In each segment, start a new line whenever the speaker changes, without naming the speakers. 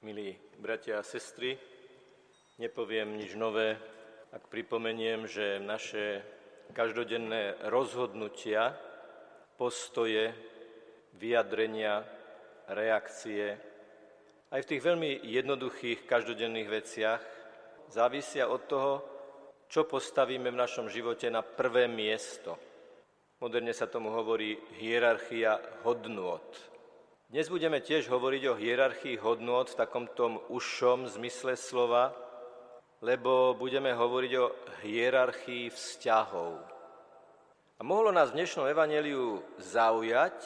Milí bratia a sestry, nepoviem nič nové, ak pripomeniem, že naše každodenné rozhodnutia, postoje, vyjadrenia, reakcie, aj v tých veľmi jednoduchých každodenných veciach závisia od toho, čo postavíme v našom živote na prvé miesto. Moderne sa tomu hovorí hierarchia hodnôt. Dnes budeme tiež hovoriť o hierarchii hodnôt v takom tom užšom zmysle slova, lebo budeme hovoriť o hierarchii vzťahov. A mohlo nás v dnešnom evaneliu zaujať,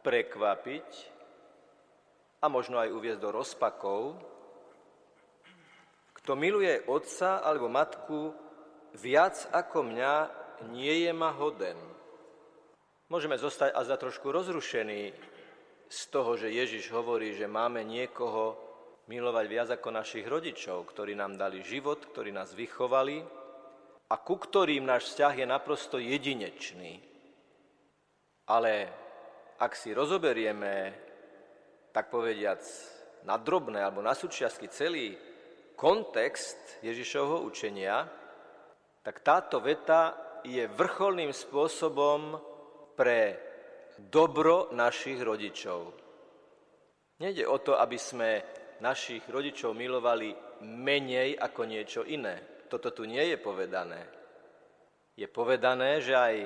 prekvapiť a možno aj uviezť do rozpakov, kto miluje otca alebo matku viac ako mňa, nie je ma hoden. Môžeme zostať a za trošku rozrušení z toho, že Ježiš hovorí, že máme niekoho milovať viac ako našich rodičov, ktorí nám dali život, ktorí nás vychovali a ku ktorým náš vzťah je naprosto jedinečný. Ale ak si rozoberieme, tak povediac, na drobné alebo na súčiastky celý kontext Ježišovho učenia, tak táto veta je vrcholným spôsobom pre dobro našich rodičov. Nede o to, aby sme našich rodičov milovali menej ako niečo iné. Toto tu nie je povedané. Je povedané, že aj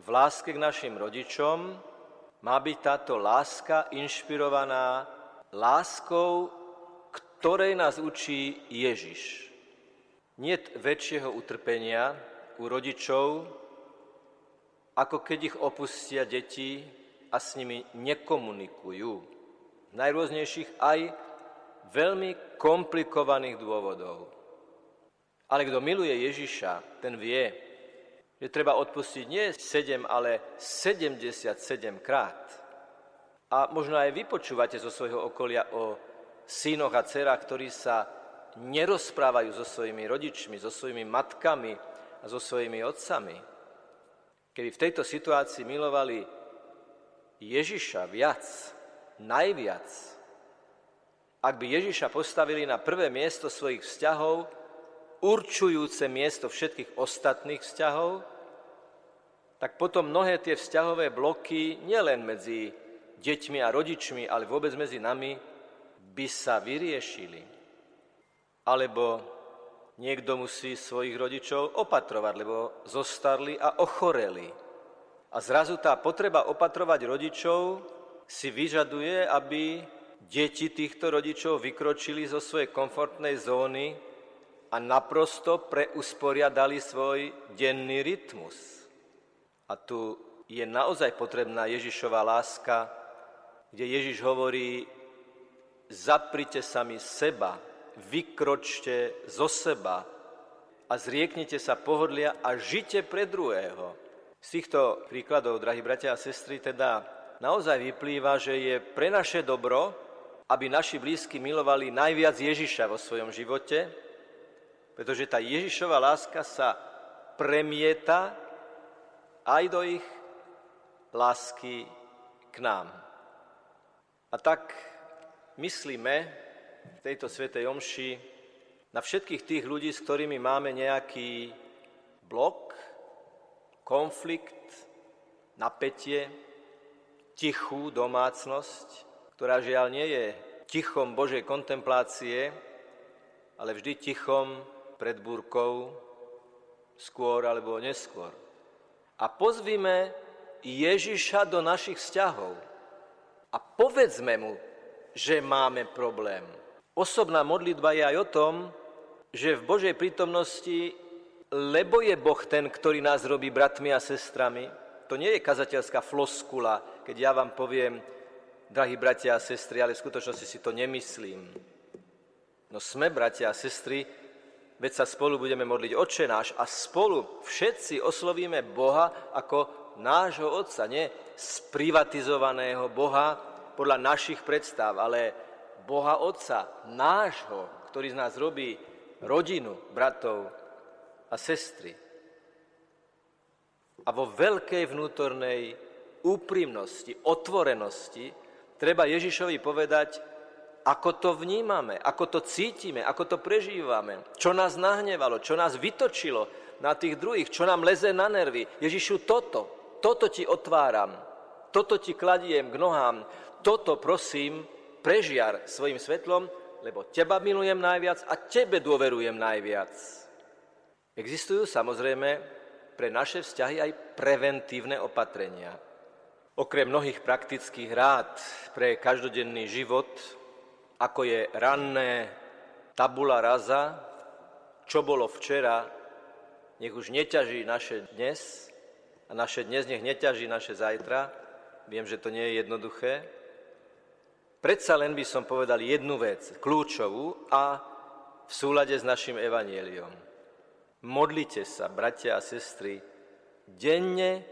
v láske k našim rodičom má byť táto láska inšpirovaná láskou, ktorej nás učí Ježiš. Nie väčšieho utrpenia u rodičov, ako keď ich opustia deti a s nimi nekomunikujú. Najrôznejších aj veľmi komplikovaných dôvodov. Ale kto miluje Ježiša, ten vie, že treba odpustiť nie 7, ale 77 krát. A možno aj vy počúvate zo svojho okolia o synoch a dcerách, ktorí sa nerozprávajú so svojimi rodičmi, so svojimi matkami a so svojimi otcami. Keby v tejto situácii milovali Ježiša viac, najviac, ak by Ježiša postavili na prvé miesto svojich vzťahov, určujúce miesto všetkých ostatných vzťahov, tak potom mnohé tie vzťahové bloky, nielen medzi deťmi a rodičmi, ale vôbec medzi nami, by sa vyriešili. Alebo niekto musí svojich rodičov opatrovať, lebo zostarli a ochoreli. A zrazu tá potreba opatrovať rodičov si vyžaduje, aby deti týchto rodičov vykročili zo svojej komfortnej zóny a naprosto preusporiadali svoj denný rytmus. A tu je naozaj potrebná Ježišová láska, kde Ježiš hovorí, zaprite sami seba, vykročte zo seba a zrieknite sa pohodlia a žite pre druhého. Z týchto príkladov, drahí bratia a sestry, teda naozaj vyplýva, že je pre naše dobro, aby naši blízky milovali najviac Ježiša vo svojom živote, pretože tá Ježišova láska sa premieta aj do ich lásky k nám. A tak myslíme v tejto svetej omši na všetkých tých ľudí, s ktorými máme nejaký blok, konflikt, napätie, tichú domácnosť, ktorá žiaľ nie je tichom Božej kontemplácie, ale vždy tichom pred búrkou, skôr alebo neskôr. A pozvime Ježiša do našich vzťahov a povedzme mu, že máme problém. Osobná modlitba je aj o tom, že v Božej prítomnosti lebo je Boh ten, ktorý nás robí bratmi a sestrami. To nie je kazateľská floskula, keď ja vám poviem, drahí bratia a sestry, ale v skutočnosti si to nemyslím. No sme bratia a sestry, veď sa spolu budeme modliť Oče náš a spolu všetci oslovíme Boha ako nášho Otca, nie sprivatizovaného Boha podľa našich predstav, ale Boha Otca, nášho, ktorý z nás robí rodinu, bratov a sestry. A vo veľkej vnútornej úprimnosti, otvorenosti treba Ježišovi povedať, ako to vnímame, ako to cítime, ako to prežívame, čo nás nahnevalo, čo nás vytočilo na tých druhých, čo nám leze na nervy. Ježišu, toto, toto ti otváram, toto ti kladiem k nohám, toto prosím, prežiar svojim svetlom, lebo teba milujem najviac a tebe dôverujem najviac. Existujú samozrejme pre naše vzťahy aj preventívne opatrenia. Okrem mnohých praktických rád pre každodenný život, ako je ranné tabula raza, čo bolo včera, nech už neťaží naše dnes a naše dnes nech neťaží naše zajtra. Viem, že to nie je jednoduché, Predsa len by som povedal jednu vec, kľúčovú a v súlade s našim evanieliom. Modlite sa, bratia a sestry, denne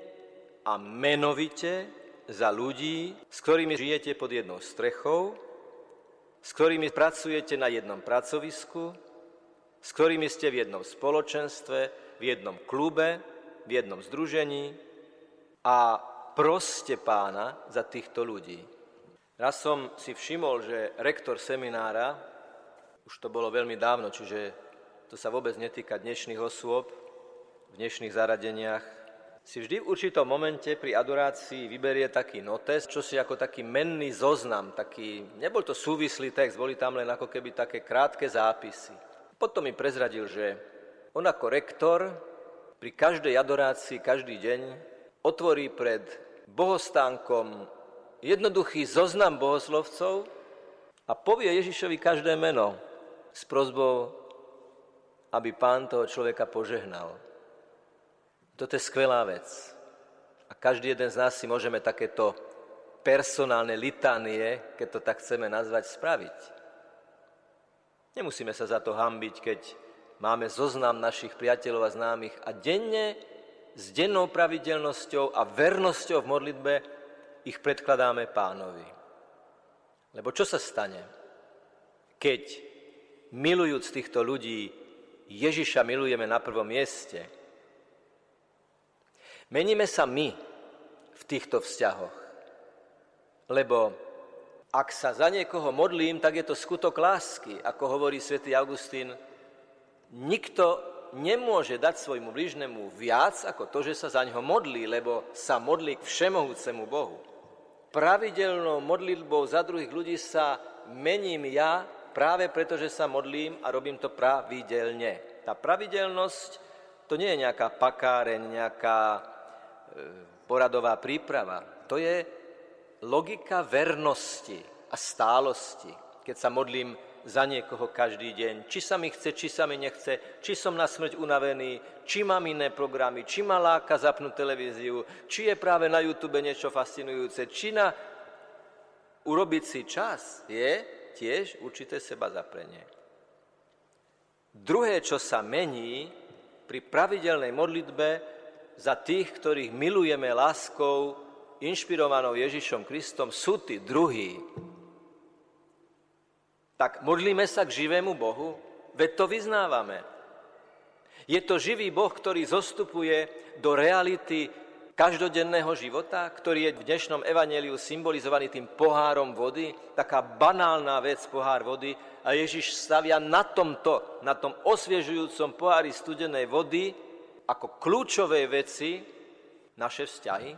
a menovite za ľudí, s ktorými žijete pod jednou strechou, s ktorými pracujete na jednom pracovisku, s ktorými ste v jednom spoločenstve, v jednom klube, v jednom združení a proste pána za týchto ľudí. Raz som si všimol, že rektor seminára, už to bolo veľmi dávno, čiže to sa vôbec netýka dnešných osôb, v dnešných zaradeniach, si vždy v určitom momente pri adorácii vyberie taký notes, čo si ako taký menný zoznam, taký, nebol to súvislý text, boli tam len ako keby také krátke zápisy. Potom mi prezradil, že on ako rektor pri každej adorácii, každý deň otvorí pred bohostánkom jednoduchý zoznam bohoslovcov a povie Ježišovi každé meno s prozbou, aby pán toho človeka požehnal. Toto je skvelá vec. A každý jeden z nás si môžeme takéto personálne litánie, keď to tak chceme nazvať, spraviť. Nemusíme sa za to hambiť, keď máme zoznam našich priateľov a známych a denne s dennou pravidelnosťou a vernosťou v modlitbe ich predkladáme pánovi. Lebo čo sa stane, keď milujúc týchto ľudí Ježiša milujeme na prvom mieste? Meníme sa my v týchto vzťahoch. Lebo ak sa za niekoho modlím, tak je to skutok lásky, ako hovorí svätý Augustín. Nikto nemôže dať svojmu blížnemu viac ako to, že sa za ňo modlí, lebo sa modlí k všemohúcemu Bohu pravidelnou modlitbou za druhých ľudí sa mením ja práve preto, že sa modlím a robím to pravidelne. Tá pravidelnosť to nie je nejaká pakáreň, nejaká e, poradová príprava. To je logika vernosti a stálosti. Keď sa modlím za niekoho každý deň. Či sa mi chce, či sa mi nechce, či som na smrť unavený, či mám iné programy, či ma láka zapnúť televíziu, či je práve na YouTube niečo fascinujúce, či na urobiť si čas je tiež určité seba zaprenie. Druhé, čo sa mení pri pravidelnej modlitbe za tých, ktorých milujeme láskou, inšpirovanou Ježišom Kristom, sú tí druhí, tak modlíme sa k živému Bohu, veď to vyznávame. Je to živý Boh, ktorý zostupuje do reality každodenného života, ktorý je v dnešnom evaneliu symbolizovaný tým pohárom vody, taká banálna vec, pohár vody, a Ježiš stavia na tomto, na tom osviežujúcom pohári studenej vody, ako kľúčové veci naše vzťahy.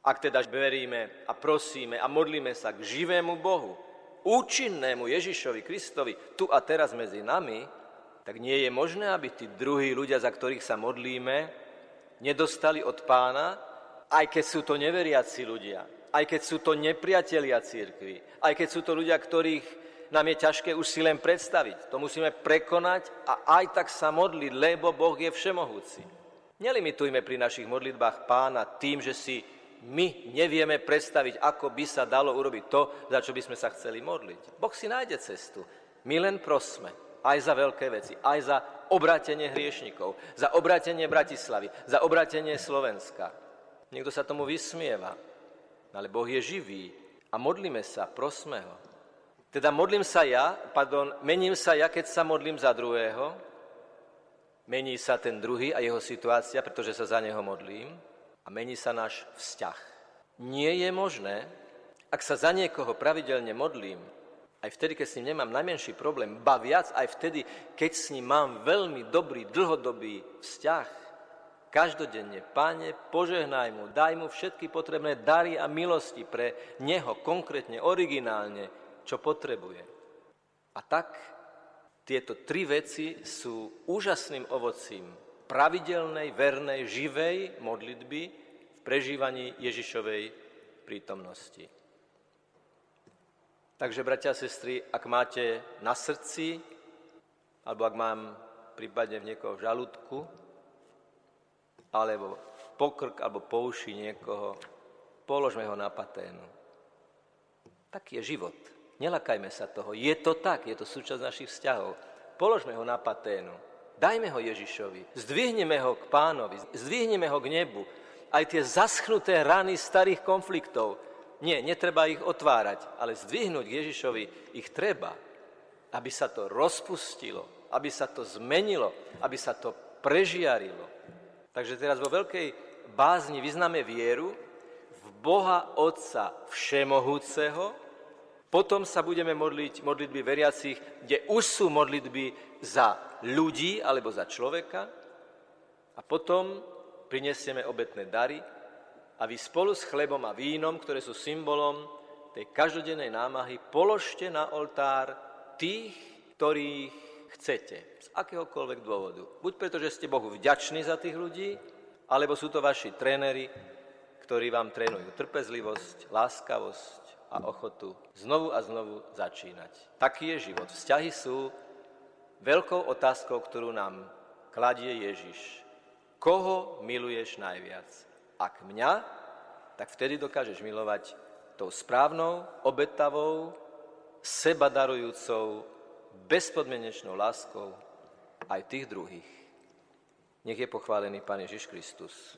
Ak teda veríme a prosíme a modlíme sa k živému Bohu, účinnému Ježišovi Kristovi tu a teraz medzi nami, tak nie je možné, aby tí druhí ľudia, za ktorých sa modlíme, nedostali od pána, aj keď sú to neveriaci ľudia, aj keď sú to nepriatelia církvy, aj keď sú to ľudia, ktorých nám je ťažké už si len predstaviť. To musíme prekonať a aj tak sa modliť, lebo Boh je všemohúci. Nelimitujme pri našich modlitbách pána tým, že si my nevieme predstaviť, ako by sa dalo urobiť to, za čo by sme sa chceli modliť. Boh si nájde cestu. My len prosme aj za veľké veci, aj za obrátenie hriešnikov, za obrátenie Bratislavy, za obrátenie Slovenska. Niekto sa tomu vysmieva, ale Boh je živý a modlíme sa, prosme ho. Teda modlím sa ja, pardon, mením sa ja, keď sa modlím za druhého, mení sa ten druhý a jeho situácia, pretože sa za neho modlím, a mení sa náš vzťah. Nie je možné, ak sa za niekoho pravidelne modlím aj vtedy, keď s ním nemám najmenší problém, ba viac aj vtedy, keď s ním mám veľmi dobrý, dlhodobý vzťah, každodenne, Pane, požehnaj mu, daj mu všetky potrebné dary a milosti pre neho, konkrétne, originálne, čo potrebuje. A tak tieto tri veci sú úžasným ovocím pravidelnej, vernej, živej modlitby v prežívaní Ježišovej prítomnosti. Takže, bratia a sestry, ak máte na srdci, alebo ak mám prípadne v niekoho v žalúdku, alebo pokrk, alebo pouši niekoho, položme ho na paténu. Taký je život. Nelakajme sa toho. Je to tak, je to súčasť našich vzťahov. Položme ho na paténu. Dajme ho Ježišovi. Zdvihneme ho k pánovi. Zdvihneme ho k nebu. Aj tie zaschnuté rany starých konfliktov, nie, netreba ich otvárať, ale zdvihnúť Ježišovi ich treba, aby sa to rozpustilo, aby sa to zmenilo, aby sa to prežiarilo. Takže teraz vo veľkej bázni vyznáme vieru v Boha Otca Všemohúceho, potom sa budeme modliť modlitby veriacich, kde už sú modlitby za ľudí alebo za človeka. A potom prinesieme obetné dary a vy spolu s chlebom a vínom, ktoré sú symbolom tej každodennej námahy, položte na oltár tých, ktorých chcete. Z akéhokoľvek dôvodu. Buď preto, že ste Bohu vďační za tých ľudí, alebo sú to vaši tréneri, ktorí vám trénujú trpezlivosť, láskavosť a ochotu znovu a znovu začínať. Taký je život. Vzťahy sú veľkou otázkou, ktorú nám kladie Ježiš. Koho miluješ najviac? Ak mňa, tak vtedy dokážeš milovať tou správnou, obetavou, sebadarujúcou, bezpodmienečnou láskou aj tých druhých. Nech je pochválený Pán Ježiš Kristus.